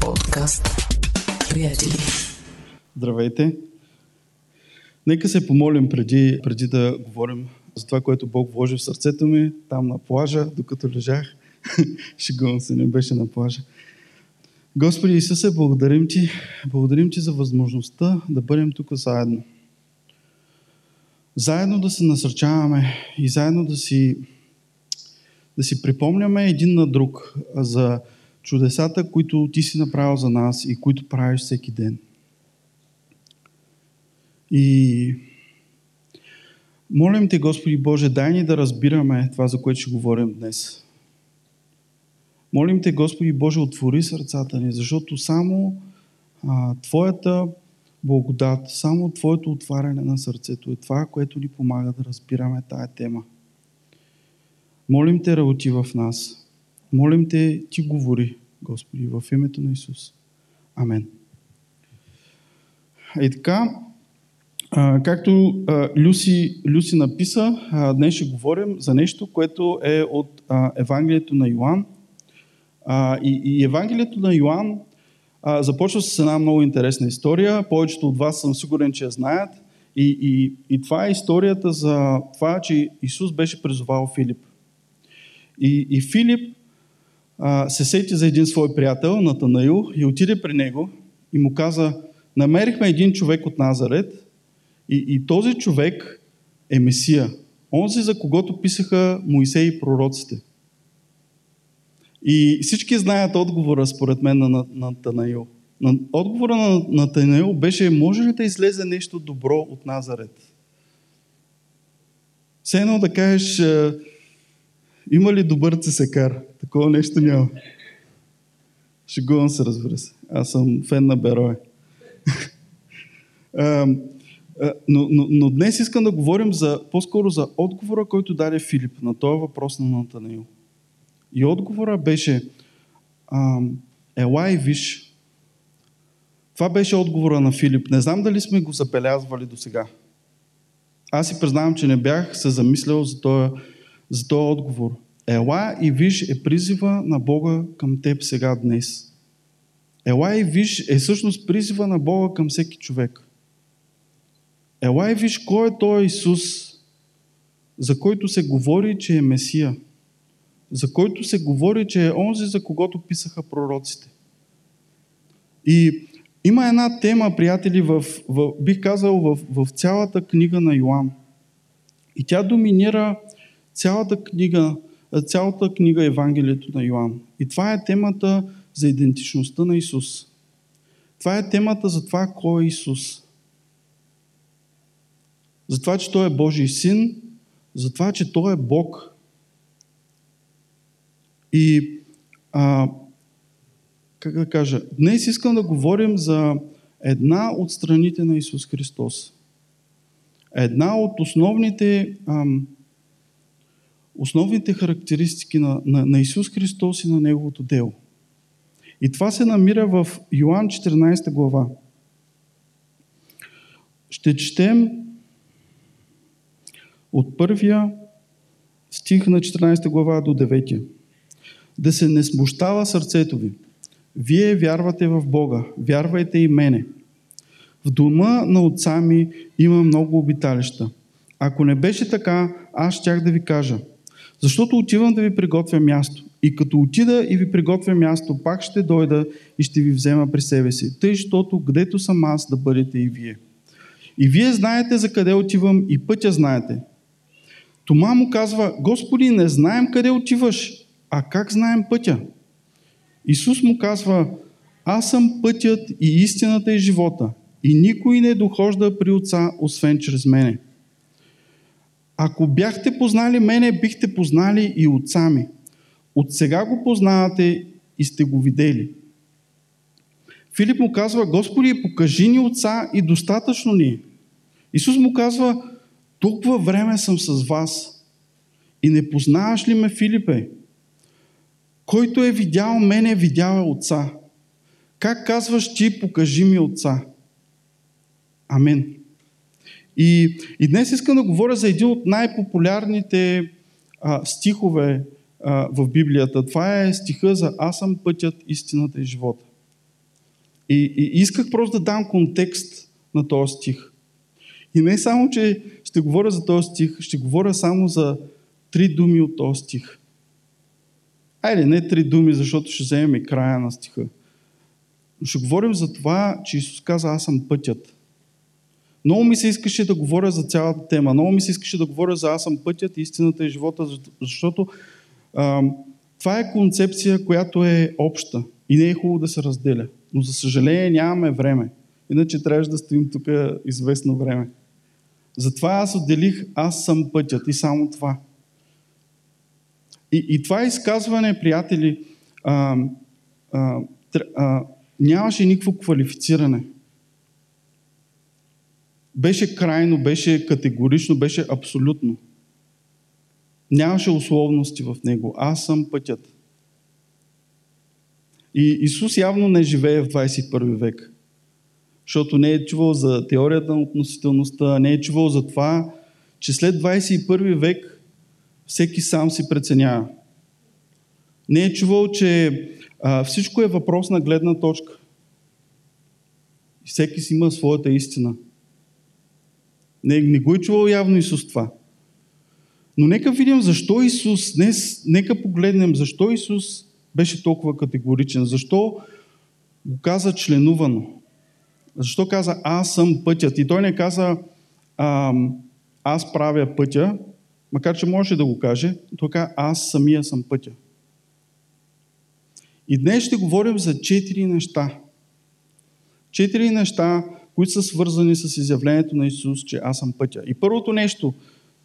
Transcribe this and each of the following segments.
Подкаст. Приятели. Здравейте! Нека се помолим преди, преди да говорим за това, което Бог вложи в сърцето ми, там на плажа, докато лежах. Шегувам се, не беше на плажа. Господи Исусе, благодарим Ти, благодарим Ти за възможността да бъдем тук заедно. Заедно да се насърчаваме и заедно да си, да си припомняме един на друг за чудесата, които Ти си направил за нас и които правиш всеки ден. И молим Те, Господи Боже, дай ни да разбираме това, за което ще говорим днес. Молим Те, Господи Боже, отвори сърцата ни, защото само а, Твоята благодат, само Твоето отваряне на сърцето е това, което ни помага да разбираме тая тема. Молим Те, работи в нас. Молим Те, Ти говори, Господи, в името на Исус. Амен. И така, както Люси, Люси написа, днес ще говорим за нещо, което е от Евангелието на Йоанн. А, и, и Евангелието на Йоанн а, започва с една много интересна история. Повечето от вас съм сигурен, че я знаят. И, и, и това е историята за това, че Исус беше призовал Филип. И, и Филип а, се сети за един свой приятел, Натанаил, и отиде при него и му каза, намерихме един човек от Назарет и, и този човек е Месия. Онзи, за когото писаха Моисей и пророците. И всички знаят отговора, според мен, на Натанаил. Отговора на Натанаил беше, може ли да излезе нещо добро от Назарет? Все едно да кажеш, има ли добър цесекар? Такова нещо няма. Шегувам се, разбира се. Аз съм фен на Берое. но, но, но днес искам да говорим за, по-скоро за отговора, който даде Филип на този въпрос на Натанаил. И отговора беше Ела и виж. Това беше отговора на Филип. Не знам дали сме го забелязвали до сега. Аз си признавам, че не бях се замислял за този, за този отговор. Ела и виж е призива на Бога към теб сега днес. Ела и виж е всъщност призива на Бога към всеки човек. Ела и виж кой е той Исус, за който се говори, че е Месия. За който се говори, че е онзи, за когото писаха пророците. И има една тема, приятели, в, в, бих казал, в, в цялата книга на Йоан. И тя доминира цялата книга, цялата книга Евангелието на Йоан. И това е темата за идентичността на Исус. Това е темата за това кой е Исус. За това, че Той е Божий син, за това, че Той е Бог. И а, как да кажа, днес искам да говорим за една от страните на Исус Христос. Една от основните, ам, основните характеристики на, на, на Исус Христос и на Неговото дело. И това се намира в Йоанн 14 глава. Ще четем от първия стих на 14 глава до 9. Да се не смущава сърцето ви. Вие вярвате в Бога, вярвайте и мене. В дома на отца ми има много обиталища. Ако не беше така, аз щях да ви кажа. Защото отивам да ви приготвя място. И като отида и ви приготвя място, пак ще дойда и ще ви взема при себе си. Тъй, защото където съм аз, да бъдете и вие. И вие знаете за къде отивам и пътя знаете. Тома му казва, Господи, не знаем къде отиваш, а как знаем пътя? Исус му казва, аз съм пътят и истината и живота и никой не дохожда при Отца, освен чрез мене. Ако бяхте познали мене, бихте познали и Отца ми. От сега го познавате и сте го видели. Филип му казва, Господи, покажи ни Отца и достатъчно ни. Исус му казва, толкова време съм с вас и не познаваш ли ме, Филипе? Който е видял мене, видял е Отца. Как казваш ти, покажи ми Отца? Амен. И, и днес искам да говоря за един от най-популярните а, стихове а, в Библията. Това е стиха за Аз съм пътят, истината и живота. И, и исках просто да дам контекст на този стих. И не само, че ще говоря за този стих, ще говоря само за три думи от този стих. Айде, не три думи, защото ще вземем и края на стиха. Но ще говорим за това, че Исус каза, аз съм пътят. Много ми се искаше да говоря за цялата тема. Много ми се искаше да говоря за аз съм пътят, истината и живота, защото а, това е концепция, която е обща и не е хубаво да се разделя. Но за съжаление нямаме време. Иначе трябваше да стоим тук известно време. Затова аз отделих аз съм пътят и само това. И, и това изказване, приятели, а, а, а, нямаше никакво квалифициране. Беше крайно, беше категорично, беше абсолютно. Нямаше условности в него. Аз съм пътят. И Исус явно не живее в 21 век. Защото не е чувал за теорията на относителността, не е чувал за това, че след 21 век всеки сам си преценява. Не е чувал, че а, всичко е въпрос на гледна точка. И всеки си има своята истина. Не, не го е чувал явно Исус това. Но нека видим защо Исус, днес, нека погледнем защо Исус беше толкова категоричен. Защо го каза членувано. Защо каза аз съм пътят. И той не каза аз правя пътя, макар че можеше да го каже, той каза аз самия съм пътя. И днес ще говорим за четири неща. Четири неща, които са свързани с изявлението на Исус, че аз съм пътя. И първото нещо,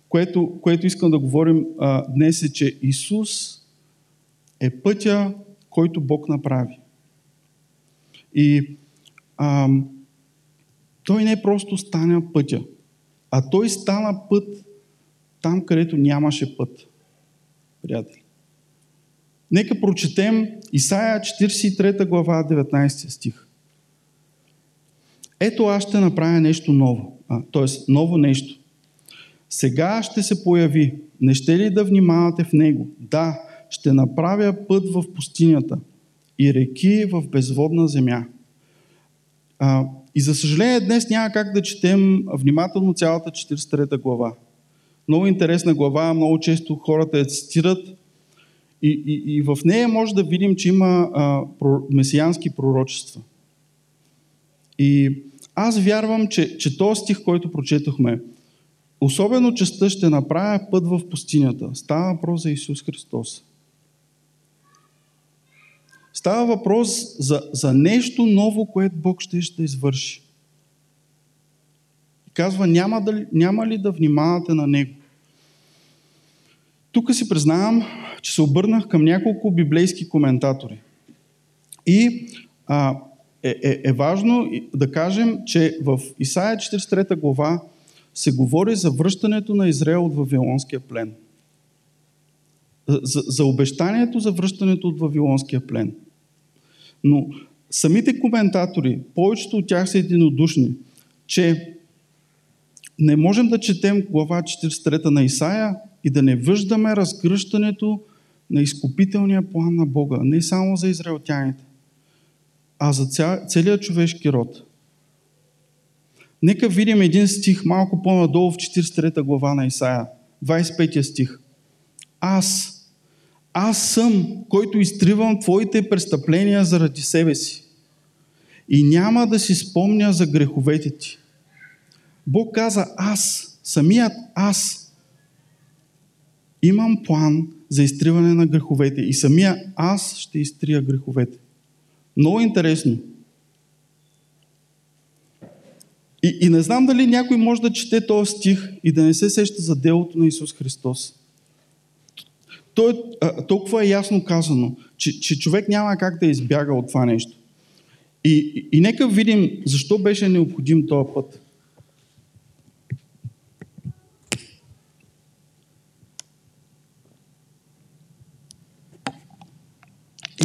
което, което искам да говорим а, днес е, че Исус е пътя, който Бог направи. И а, той не просто стана пътя, а той стана път там, където нямаше път. Приятели. Нека прочетем Исаия 43 глава 19 стих. Ето аз ще направя нещо ново. т.е. ново нещо. Сега ще се появи. Не ще ли да внимавате в него? Да, ще направя път в пустинята и реки в безводна земя. А, и за съжаление днес няма как да четем внимателно цялата 43 глава. Много интересна глава, много често хората я цитират и, и, и в нея може да видим, че има а, про, месиански пророчества. И аз вярвам, че, че този стих, който прочетохме, особено частта ще направя път в пустинята. Става въпрос за Исус Христос. Става въпрос за, за нещо ново, което Бог ще, ще извърши. Казва, няма, да, няма ли да внимавате на Него? Тук си признавам, че се обърнах към няколко библейски коментатори. И а, е, е, е важно да кажем, че в Исаия 43 глава се говори за връщането на Израел от Вавилонския плен. За, за обещанието за връщането от Вавилонския плен. Но самите коментатори, повечето от тях са единодушни, че не можем да четем глава 43 на Исаия и да не виждаме разгръщането на изкупителния план на Бога. Не само за израелтяните, а за ця, целият човешки род. Нека видим един стих малко по-надолу в 43 глава на Исаия, 25 стих. Аз, аз съм, който изтривам твоите престъпления заради себе си и няма да си спомня за греховете ти. Бог каза аз, самият аз, имам план за изтриване на греховете и самия аз ще изтрия греховете. Много интересно. И, и не знам дали някой може да чете този стих и да не се сеща за делото на Исус Христос. То е, а, толкова е ясно казано, че, че човек няма как да избяга от това нещо. И, и, и нека видим защо беше необходим този път.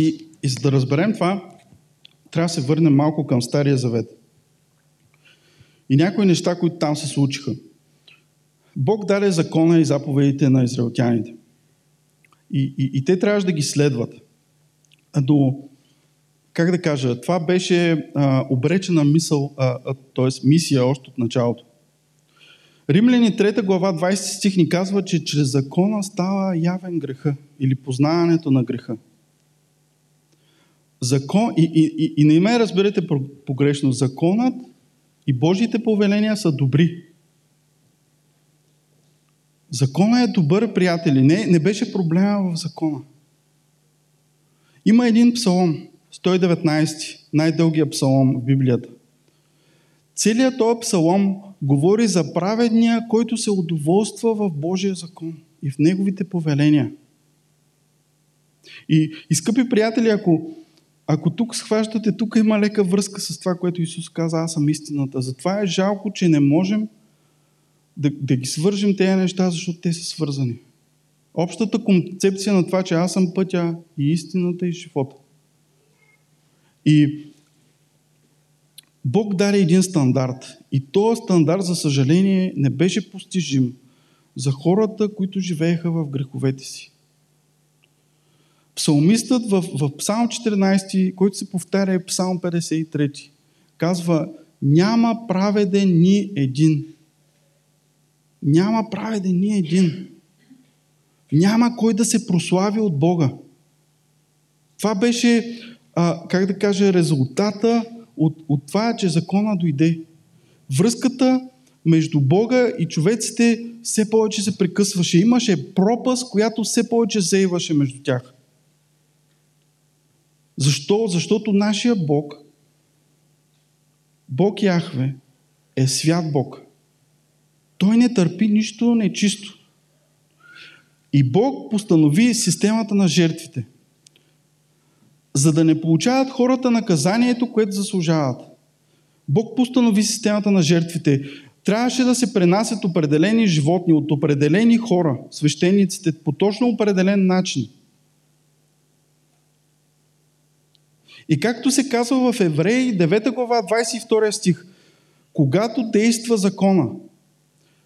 И, и за да разберем това, трябва да се върнем малко към Стария Завет. И някои неща, които там се случиха. Бог даде закона и заповедите на израелтяните. И, и, и те трябваше да ги следват. Но как да кажа, това беше а, обречена мисъл, т.е. мисия още от началото. Римляни 3 глава 20 стих ни казва, че чрез закона става явен греха или познаването на греха. Закон, и, и, и, не ме разберете погрешно, законът и Божиите повеления са добри. Законът е добър, приятели. Не, не беше проблема в закона. Има един псалом, 119, най-дългия псалом в Библията. Целият този псалом говори за праведния, който се удоволства в Божия закон и в неговите повеления. И, и скъпи приятели, ако, ако тук схващате, тук има лека връзка с това, което Исус каза, аз съм истината. Затова е жалко, че не можем да, да ги свържим тези неща, защото те са свързани. Общата концепция на това, че аз съм пътя и истината и живота. И Бог даде един стандарт. И този стандарт, за съжаление, не беше постижим за хората, които живееха в греховете си. Псалмистът в, в Псалм 14, който се повтаря е Псалм 53, казва няма праведен ни един. Няма праведен ни един. Няма кой да се прослави от Бога. Това беше, а, как да кажа, резултата от, от това, че закона дойде. Връзката между Бога и човеците все повече се прекъсваше. Имаше пропаст, която все повече заиваше между тях. Защо? Защото нашия Бог, Бог Яхве, е свят Бог. Той не търпи нищо нечисто. И Бог постанови системата на жертвите, за да не получават хората наказанието, което заслужават. Бог постанови системата на жертвите. Трябваше да се пренасят определени животни от определени хора, свещениците, по точно определен начин. И както се казва в Евреи 9 глава 22 стих, когато действа закона,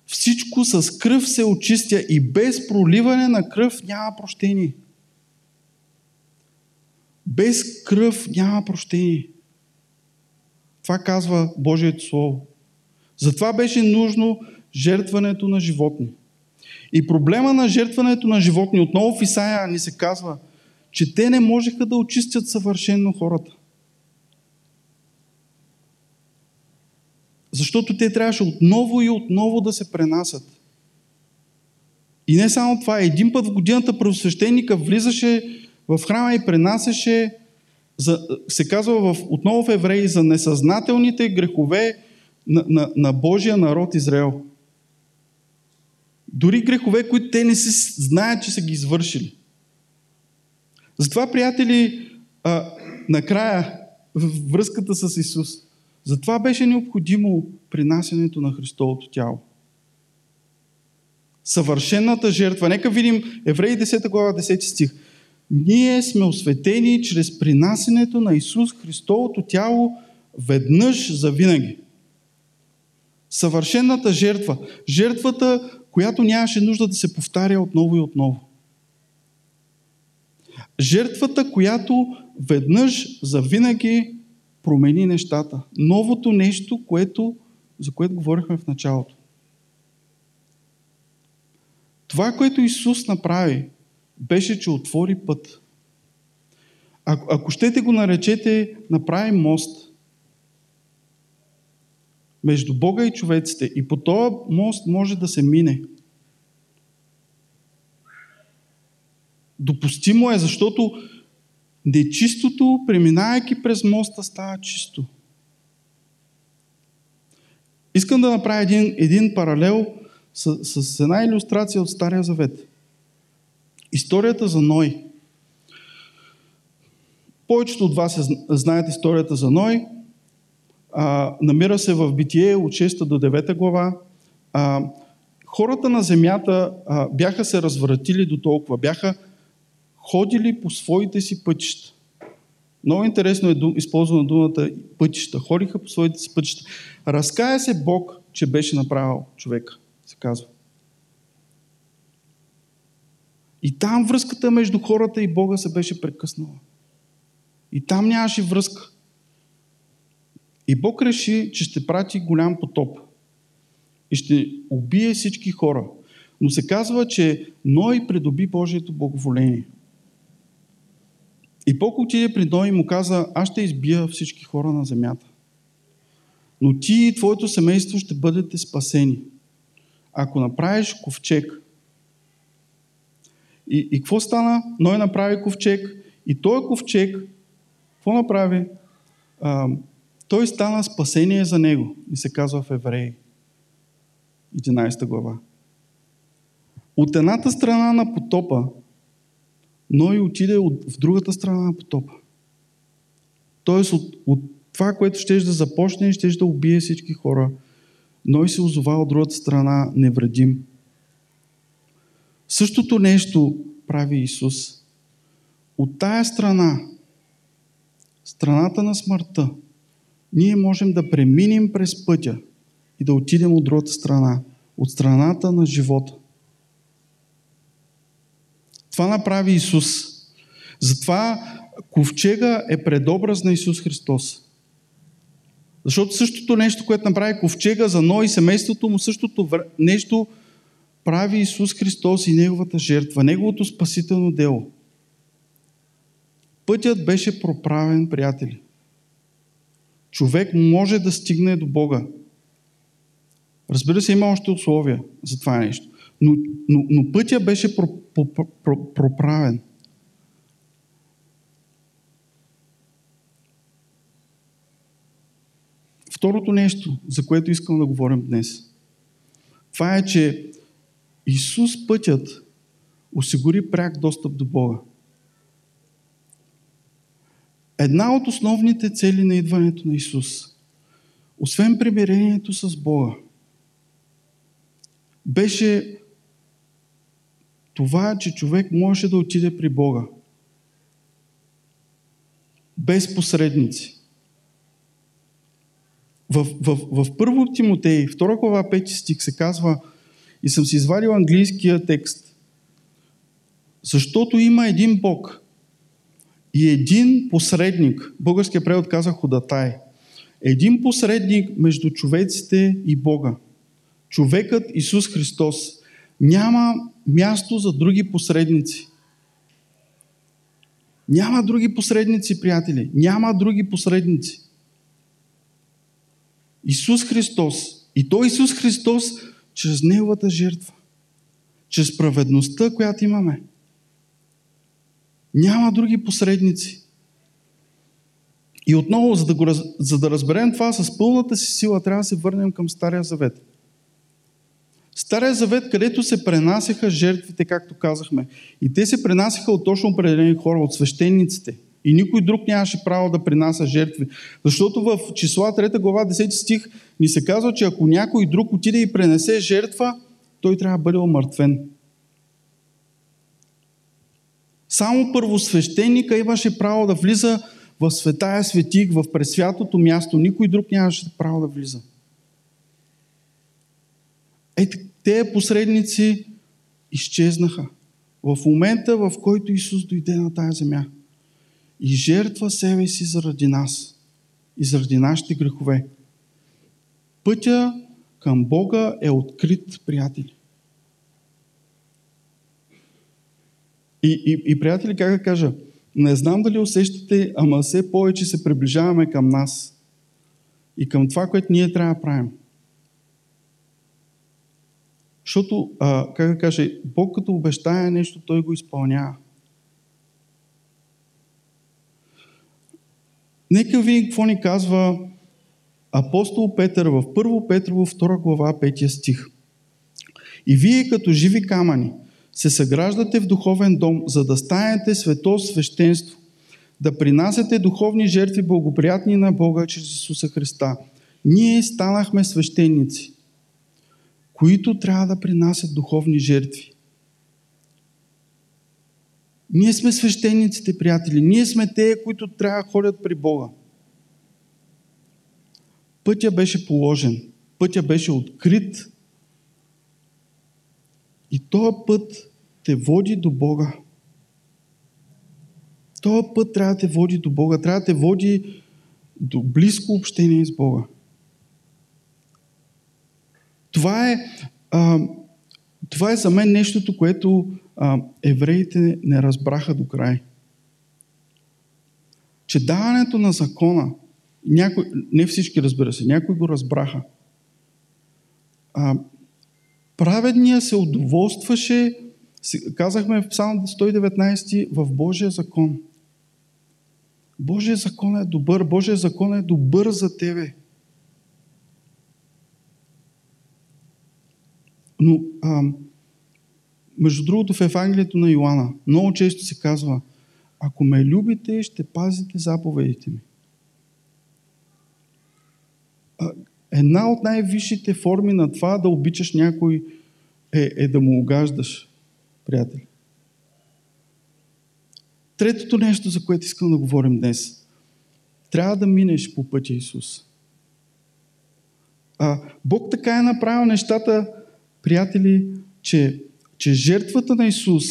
всичко с кръв се очистя и без проливане на кръв няма прощение. Без кръв няма прощение. Това казва Божието Слово. Затова беше нужно жертването на животни. И проблема на жертването на животни, отново в Исаия ни се казва, че те не можеха да очистят съвършенно хората. Защото те трябваше отново и отново да се пренасят. И не само това, един път в годината правосвещеника влизаше в храма и пренасяше, се казва в, отново в Евреи, за несъзнателните грехове на, на, на Божия народ Израел. Дори грехове, които те не си знаят, че са ги извършили. Затова, приятели, а, накрая, връзката с Исус – затова беше необходимо принасянето на Христовото тяло. Съвършената жертва. Нека видим Евреи 10 глава 10 стих. Ние сме осветени чрез принасянето на Исус Христовото тяло веднъж за винаги. Съвършената жертва. Жертвата, която нямаше нужда да се повтаря отново и отново. Жертвата, която веднъж за винаги промени нещата. Новото нещо, което, за което говорихме в началото. Това, което Исус направи, беше, че отвори път. Ако, ако щете го наречете, направи мост между Бога и човеците. И по този мост може да се мине. Допустимо е, защото Нечистото, преминайки през моста, става чисто. Искам да направя един, един паралел с, с една иллюстрация от Стария Завет. Историята за Ной. Повечето от вас знаят историята за Ной. А, намира се в Битие от 6 до 9 глава. А, хората на земята а, бяха се развратили до толкова. Бяха ходили по своите си пътища. Много интересно е използвана думата пътища. Ходиха по своите си пътища. Разкая се Бог, че беше направил човека, се казва. И там връзката между хората и Бога се беше прекъснала. И там нямаше връзка. И Бог реши, че ще прати голям потоп. И ще убие всички хора. Но се казва, че Ной придоби Божието благоволение. И Бог отиде при Ной и му каза, аз ще избия всички хора на земята. Но ти и твоето семейство ще бъдете спасени. Ако направиш ковчег. И, и какво стана? Ной направи ковчег. И този ковчег, какво направи? А, той стана спасение за него. И се казва в Евреи. 11 глава. От едната страна на потопа, Ной отиде от, в другата страна на потопа. Тоест от, от това, което ще да започне, ще да убие всички хора. Ной се озова от другата страна невредим. Същото нещо прави Исус. От тая страна, страната на смъртта, ние можем да преминем през пътя и да отидем от другата страна, от страната на живота. Това направи Исус. Затова ковчега е предобраз на Исус Христос. Защото същото нещо, което направи ковчега за Ной и семейството му, същото нещо прави Исус Христос и Неговата жертва, Неговото спасително дело. Пътят беше проправен, приятели. Човек може да стигне до Бога. Разбира се, има още условия за това нещо. Но, но, но пътя беше про, про, про, проправен. Второто нещо, за което искам да говорим днес, това е, че Исус пътят осигури пряк достъп до Бога. Една от основните цели на идването на Исус, освен примирението с Бога, беше това, че човек можеше да отиде при Бога. Без посредници. В, в, в първо Тимотей, 2 глава 5 стих се казва, и съм си извадил английския текст, защото има един Бог и един посредник, българския превод каза ходатай, един посредник между човеците и Бога. Човекът Исус Христос. Няма място за други посредници. Няма други посредници, приятели. Няма други посредници. Исус Христос. И то Исус Христос чрез Неговата жертва. Чрез праведността, която имаме. Няма други посредници. И отново, за да, го, за да разберем това с пълната си сила, трябва да се върнем към Стария Завет. Стария завет, където се пренасяха жертвите, както казахме. И те се пренасяха от точно определени хора, от свещениците. И никой друг нямаше право да принася жертви. Защото в числа 3 глава 10 стих ни се казва, че ако някой друг отиде и пренесе жертва, той трябва да бъде омъртвен. Само първосвещеника имаше право да влиза в светая светик, в пресвятото място. Никой друг нямаше право да влиза. Ето, те посредници изчезнаха. В момента, в който Исус дойде на тази земя и жертва себе си заради нас и заради нашите грехове. Пътя към Бога е открит, приятели. И, и, и приятели, как да кажа, не знам дали усещате, ама все повече се приближаваме към нас и към това, което ние трябва да правим. Защото, а, как да кажа, Бог като обещая нещо, Той го изпълнява. Нека ви какво ни казва апостол Петър в 1 Петрово 2 глава 5 стих. И вие като живи камъни се съграждате в духовен дом, за да станете свето свещенство, да принасяте духовни жертви благоприятни на Бога чрез Исуса Христа. Ние станахме свещеници които трябва да принасят духовни жертви. Ние сме свещениците, приятели. Ние сме те, които трябва да ходят при Бога. Пътя беше положен. Пътя беше открит. И този път те води до Бога. Този път трябва да те води до Бога, трябва да те води до близко общение с Бога. Това е, а, това е за мен нещото, което а, евреите не разбраха до край. Че даването на закона, някой, не всички разбира се, някои го разбраха. А, праведния се удоволстваше, казахме в Псалм 119, в Божия закон. Божия закон е добър, Божия закон е добър за тебе. Но, а, между другото, в Евангелието на Йоанна много често се казва, ако ме любите, ще пазите заповедите ми. Една от най-висшите форми на това да обичаш някой е, е да му огаждаш, приятели. Третото нещо, за което искам да говорим днес. Трябва да минеш по пътя Исус. А, Бог така е направил нещата, приятели, че, че жертвата на Исус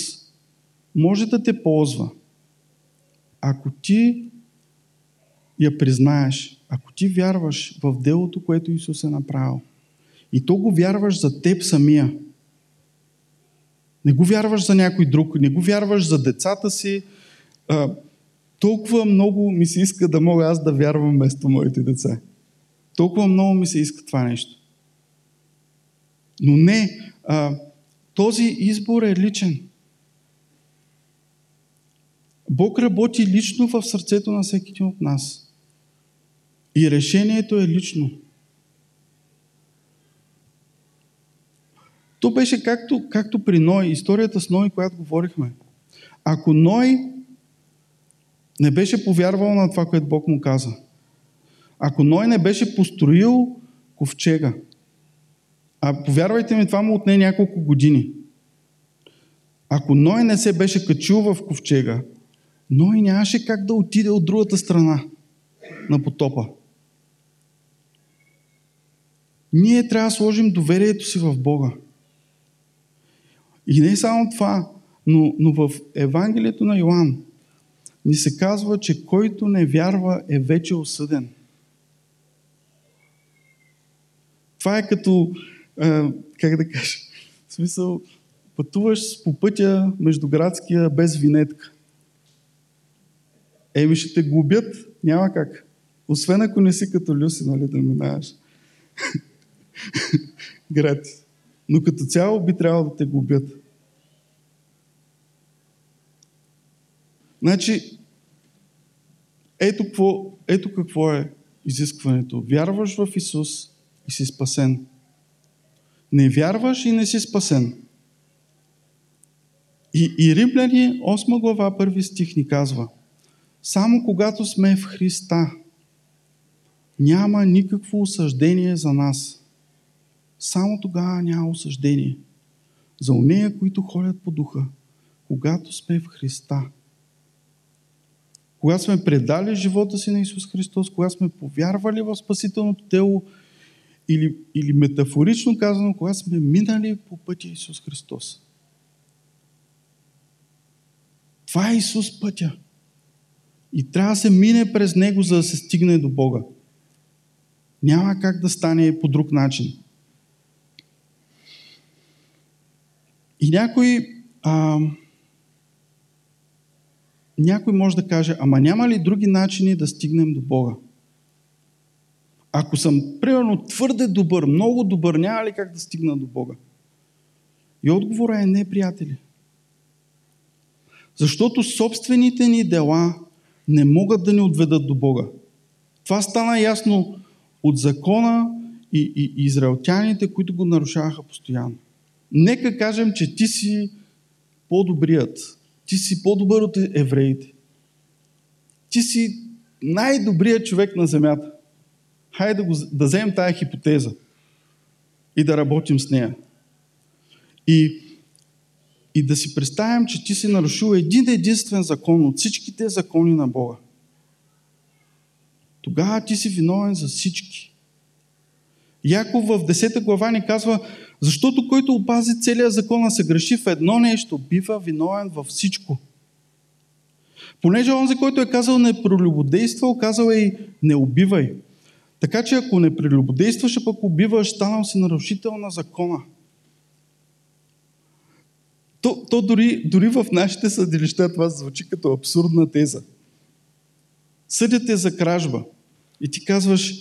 може да те ползва, ако ти я признаеш, ако ти вярваш в делото, което Исус е направил, и то го вярваш за теб самия, не го вярваш за някой друг, не го вярваш за децата си, а, толкова много ми се иска да мога аз да вярвам вместо моите деца. Толкова много ми се иска това нещо. Но не, а, този избор е личен. Бог работи лично в сърцето на всеки един от нас. И решението е лично. То беше както, както при Ной, историята с Ной, която говорихме. Ако Ной не беше повярвал на това, което Бог му каза, ако Ной не беше построил ковчега, а повярвайте ми, това му отне няколко години. Ако Ной не се беше качил в ковчега, Ной нямаше как да отиде от другата страна на потопа. Ние трябва да сложим доверието си в Бога. И не само това, но, но в Евангелието на Йоанн ни се казва, че който не вярва е вече осъден. Това е като, е, как да кажа, в смисъл, пътуваш по пътя междуградския без винетка. Еми ще те губят, няма как. Освен ако не си като Люси, нали, да минаваш. Гратис. Но като цяло би трябвало да те губят. Значи, ето какво, ето какво е изискването. Вярваш в Исус и си спасен. Не вярваш и не си спасен. И, и Римляни, 8 глава, първи стих ни казва Само когато сме в Христа, няма никакво осъждение за нас. Само тогава няма осъждение. За онея, които ходят по духа, когато сме в Христа – когато сме предали живота си на Исус Христос, когато сме повярвали в спасителното тело или, или метафорично казано, когато сме минали по пътя Исус Христос. Това е Исус пътя. И трябва да се мине през Него, за да се стигне до Бога. Няма как да стане по друг начин. И някой а, някой може да каже, ама няма ли други начини да стигнем до Бога? Ако съм, примерно, твърде добър, много добър, няма ли как да стигна до Бога? И отговора е не, приятели. Защото собствените ни дела не могат да ни отведат до Бога. Това стана ясно от закона и, и, и израелтяните, които го нарушаваха постоянно. Нека кажем, че ти си по-добрият, ти си по-добър от евреите. Ти си най-добрият човек на земята. Хайде да, го, да вземем тая хипотеза и да работим с нея. И, и да си представим, че ти си нарушил един единствен закон от всичките закони на Бога. Тогава ти си виновен за всички. Яков в 10 глава ни казва, защото който опази целия закон, а се греши в едно нещо, бива виновен във всичко. Понеже онзи, който е казал не прелюбодействал, казал е и не убивай. Така че ако не прелюбодействаш, а пък убиваш, станал си нарушител на закона. То, то дори, дори в нашите съдилища това звучи като абсурдна теза. Съдят те за кражба. И ти казваш,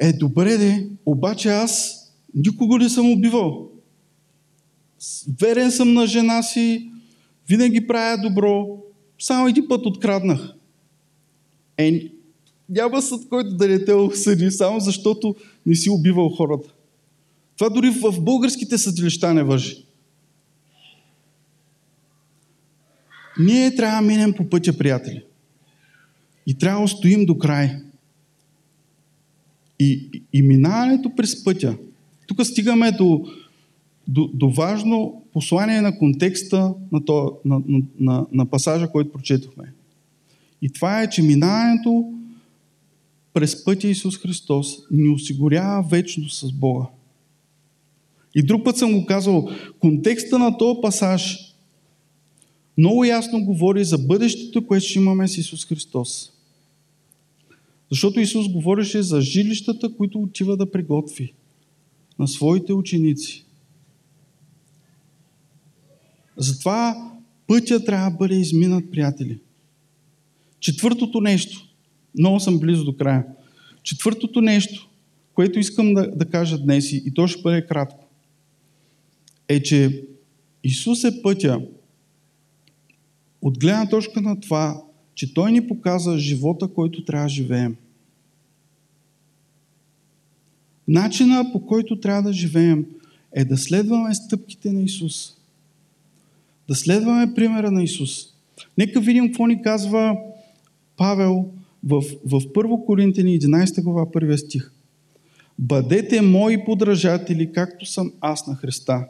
е, добре де, обаче аз никого не съм убивал. Верен съм на жена си, винаги правя добро, само един път откраднах. Е, няма съд, който да не те осъди, само защото не си убивал хората. Това дори в българските съдилища не въжи. Ние трябва да минем по пътя, приятели. И трябва да стоим до край. И, и минаването през пътя. Тук стигаме до, до, до важно послание на контекста на, то, на, на, на, на пасажа, който прочетохме. И това е, че минаването през пътя Исус Христос ни осигурява вечно с Бога. И друг път съм го казал, контекста на този пасаж много ясно говори за бъдещето, което ще имаме с Исус Христос. Защото Исус говореше за жилищата, които отива да приготви на своите ученици. Затова пътя трябва да бъде изминат, приятели. Четвъртото нещо, много съм близо до края. Четвъртото нещо, което искам да, да кажа днес и то ще бъде кратко, е, че Исус е пътя от гледна точка на това, че Той ни показа живота, който трябва да живеем. Начина по който трябва да живеем е да следваме стъпките на Исус. Да следваме примера на Исус. Нека видим какво ни казва Павел в, в 1 Коринтини 11 глава 1 стих. Бъдете мои подражатели, както съм аз на Христа.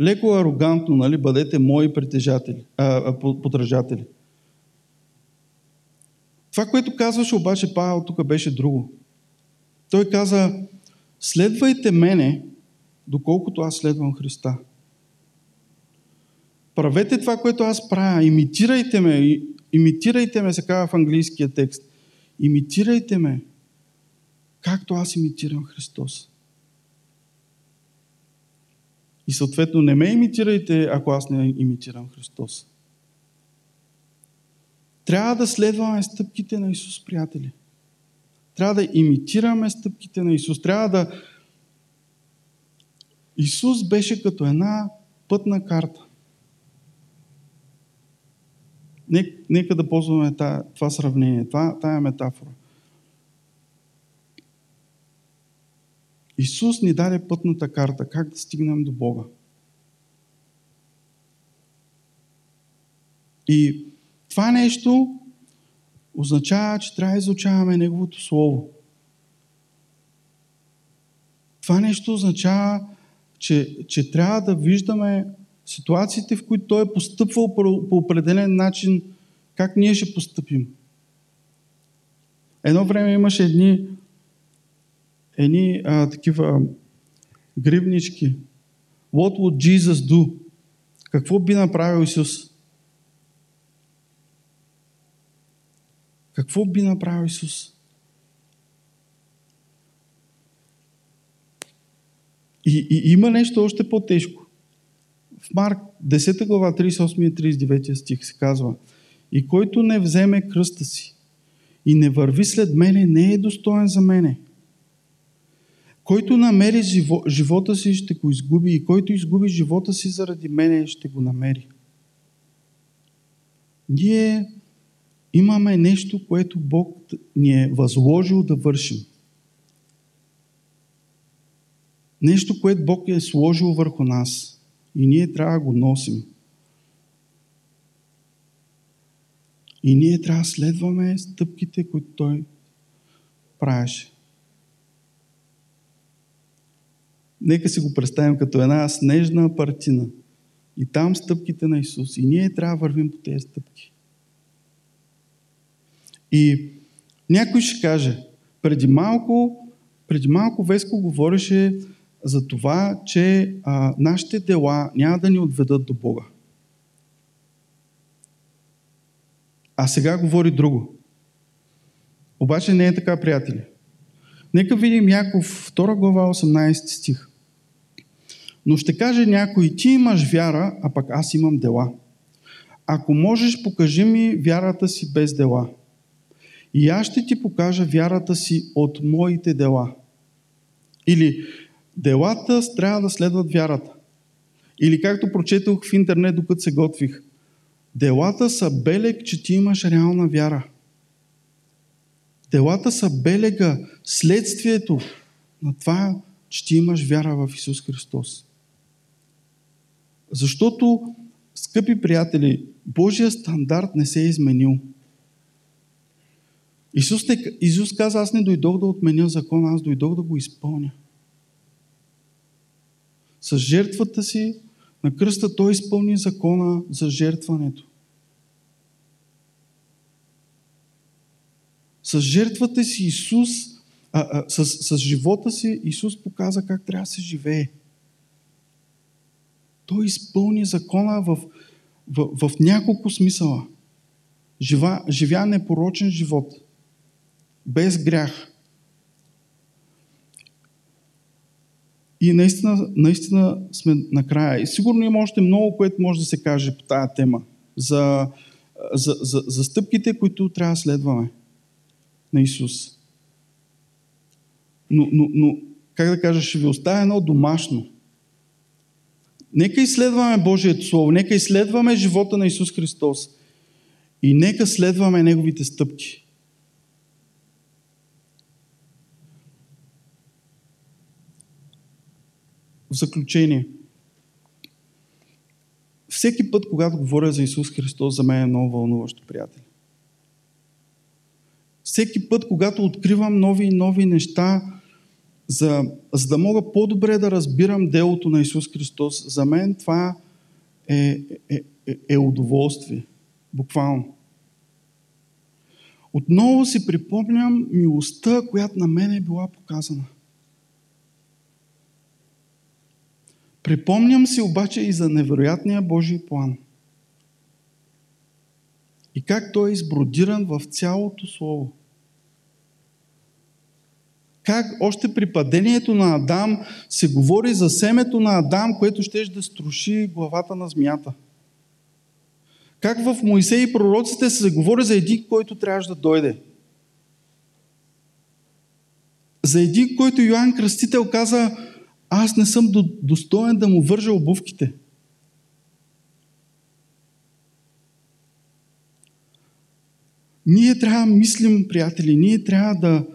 Леко арогантно, нали? Бъдете мои притежатели, а, подражатели. Това, което казваше обаче Павел тук беше друго. Той каза, следвайте мене, доколкото аз следвам Христа. Правете това, което аз правя. Имитирайте ме. Имитирайте ме, се казва в английския текст. Имитирайте ме, както аз имитирам Христос. И съответно не ме имитирайте, ако аз не имитирам Христос. Трябва да следваме стъпките на Исус, приятели. Трябва да имитираме стъпките на Исус. Трябва да. Исус беше като една пътна карта. Нека да ползваме това сравнение, тая метафора. Исус ни даде пътната карта, как да стигнем до Бога. И това нещо означава, че трябва да изучаваме Неговото Слово. Това нещо означава, че, че трябва да виждаме ситуациите, в които Той е постъпвал по, определен начин, как ние ще постъпим. Едно време имаше едни, едни а, такива гривнички. What would Jesus do? Какво би направил Исус? Какво би направил Исус? И, и има нещо още по-тежко. В Марк 10 глава 38 и 39 стих се казва И който не вземе кръста си и не върви след мене, не е достоен за мене. Който намери живо, живота си, ще го изгуби и който изгуби живота си заради мене, ще го намери. Ние имаме нещо, което Бог ни е възложил да вършим. Нещо, което Бог е сложил върху нас. И ние трябва да го носим. И ние трябва да следваме стъпките, които Той правеше. Нека си го представим като една снежна партина. И там стъпките на Исус. И ние трябва да вървим по тези стъпки. И някой ще каже, преди малко, преди малко Веско говореше за това, че а, нашите дела няма да ни отведат до Бога. а сега говори друго. Обаче не е така, приятели. Нека видим Яков 2 глава 18 стих. Но ще каже някой, ти имаш вяра, а пък аз имам дела. Ако можеш, покажи ми вярата си без дела. И аз ще ти покажа вярата си от моите дела. Или делата трябва да следват вярата. Или както прочетох в интернет, докато се готвих. Делата са белег, че ти имаш реална вяра. Делата са белега, следствието на това, че ти имаш вяра в Исус Христос. Защото, скъпи приятели, Божия стандарт не се е изменил. Исус, не, Исус каза, аз не дойдох да отменя закона, аз дойдох да го изпълня. С жертвата си на кръста Той изпълни закона за жертването. С жертвата си Исус, а, а, с, с живота си Исус показа как трябва да се живее. Той изпълни закона в, в, в няколко смисъла. Жива, живя непорочен живот, без грях. И наистина, наистина сме накрая. И сигурно има още много, което може да се каже по тази тема. За, за, за, за стъпките, които трябва да следваме на Исус. Но, но, но, как да кажа, ще ви оставя едно домашно. Нека изследваме Божието Слово, нека изследваме живота на Исус Христос и нека следваме Неговите стъпки. В заключение, всеки път, когато говоря за Исус Христос, за мен е много вълнуващо, приятели. Всеки път, когато откривам нови и нови неща, за, за да мога по-добре да разбирам делото на Исус Христос, за мен това е, е, е, е удоволствие. Буквално. Отново си припомням милостта, която на мен е била показана. Припомням си обаче и за невероятния Божий план. И как той е избродиран в цялото Слово как още при падението на Адам се говори за семето на Адам, което ще да струши главата на змията. Как в Моисей и пророците се говори за един, който трябваше да дойде. За един, който Йоанн Кръстител каза, аз не съм достоен да му вържа обувките. Ние трябва да мислим, приятели, ние трябва да,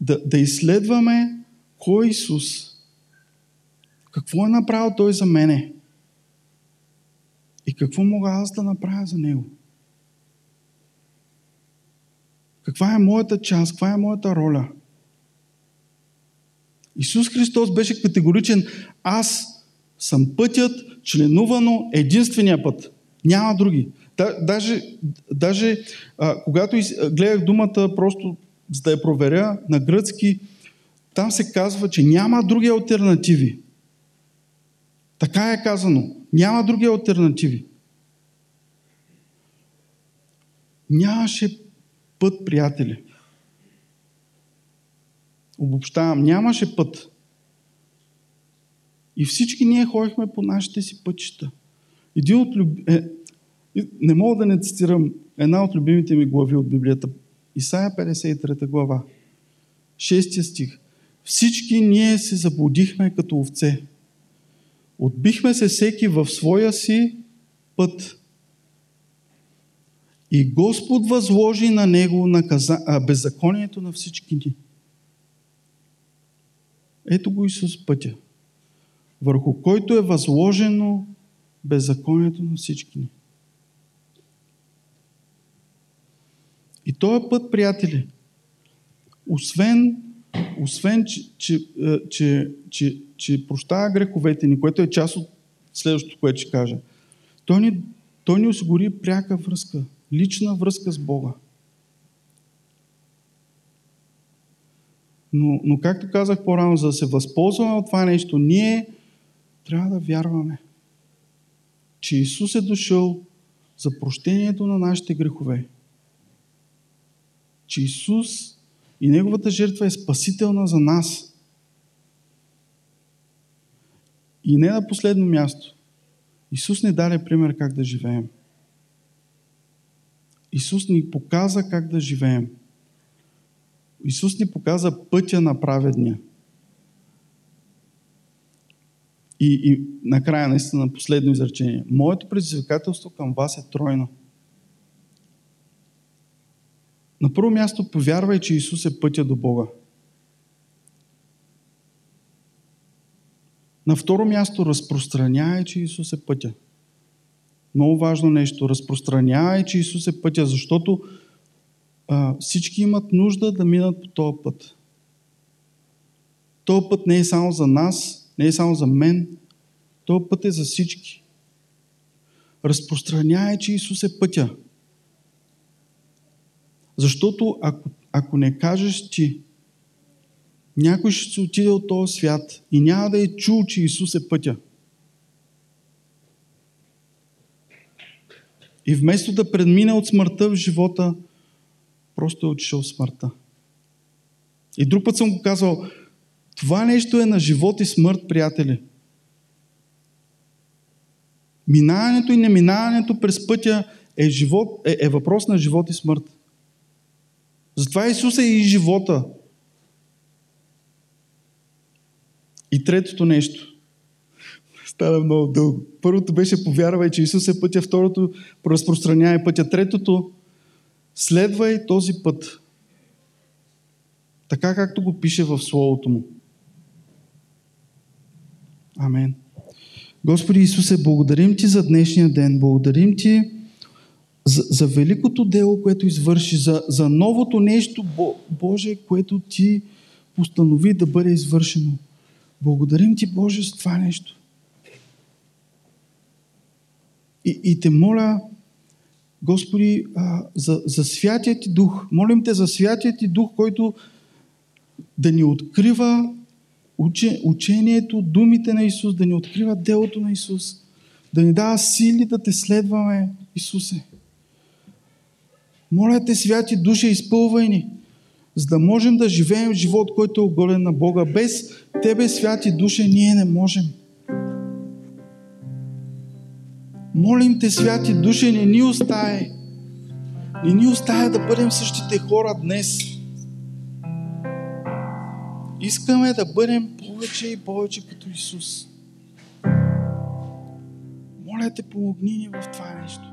да, да изследваме кой Исус. Какво е направил Той за мене? И какво мога аз да направя за Него? Каква е моята част? Каква е моята роля? Исус Христос беше категоричен. Аз съм пътят, членувано единствения път. Няма други. Да, даже даже а, когато из, гледах думата, просто за да я проверя на гръцки, там се казва, че няма други альтернативи. Така е казано. Няма други альтернативи. Нямаше път, приятели. Обобщавам, нямаше път. И всички ние ходихме по нашите си пътища. Един от люб... е, не мога да не цитирам една от любимите ми глави от Библията. Исаия 53 глава, 6 стих. Всички ние се заблудихме като овце. Отбихме се всеки в своя си път. И Господ възложи на него наказа... беззаконието на всички ни. Ето го Исус пътя, върху който е възложено беззаконието на всички ни. И този път, приятели, освен, освен че, че, е, че, че, че прощава греховете ни, което е част от следващото, което ще кажа, той ни, той ни осигури пряка връзка, лична връзка с Бога. Но, но както казах по-рано, за да се възползваме от това нещо, ние трябва да вярваме, че Исус е дошъл за прощението на нашите грехове. Че Исус и Неговата жертва е спасителна за нас. И не на последно място. Исус ни даде пример как да живеем. Исус ни показа как да живеем. Исус ни показа пътя на праведния. И, и накрая, наистина, последно изречение. Моето предизвикателство към вас е тройно. На първо място, повярвай, че Исус е пътя до Бога. На второ място, разпространявай, че Исус е пътя. Много важно нещо. Разпространявай, че Исус е пътя, защото всички имат нужда да минат по този път. Този път не е само за нас, не е само за мен, този път е за всички. Разпространявай, че Исус е пътя. Защото ако, ако не кажеш ти, някой ще се отиде от този свят и няма да е чул, че Исус е пътя. И вместо да предмине от смъртта в живота, просто е отишъл в смъртта. И друг път съм го казал, това нещо е на живот и смърт, приятели. Минаването и неминаването през пътя е, живот, е, е въпрос на живот и смърт. Затова Исус е и живота. И третото нещо. Стана много дълго. Първото беше повярвай, че Исус е пътя. Второто разпространявай пътя. Третото следвай този път. Така както го пише в Словото му. Амен. Господи Исусе, благодарим Ти за днешния ден. Благодарим Ти за, за великото дело, което извърши, за, за новото нещо, Боже, което Ти постанови да бъде извършено. Благодарим Ти, Боже, за това нещо. И, и те моля, Господи, за, за Святия Ти Дух. Молим Те за Святия Ти Дух, който да ни открива уче, учението, думите на Исус, да ни открива делото на Исус, да ни дава сили да Те следваме, Исусе. Моля Те, святи души, изпълвай ни, за да можем да живеем живот, който е оголен на Бога. Без Тебе, святи души, ние не можем. Молим Те, святи души, не ни оставяй. Не ни оставя да бъдем същите хора днес. Искаме да бъдем повече и повече като Исус. Моля те, помогни ни в това нещо.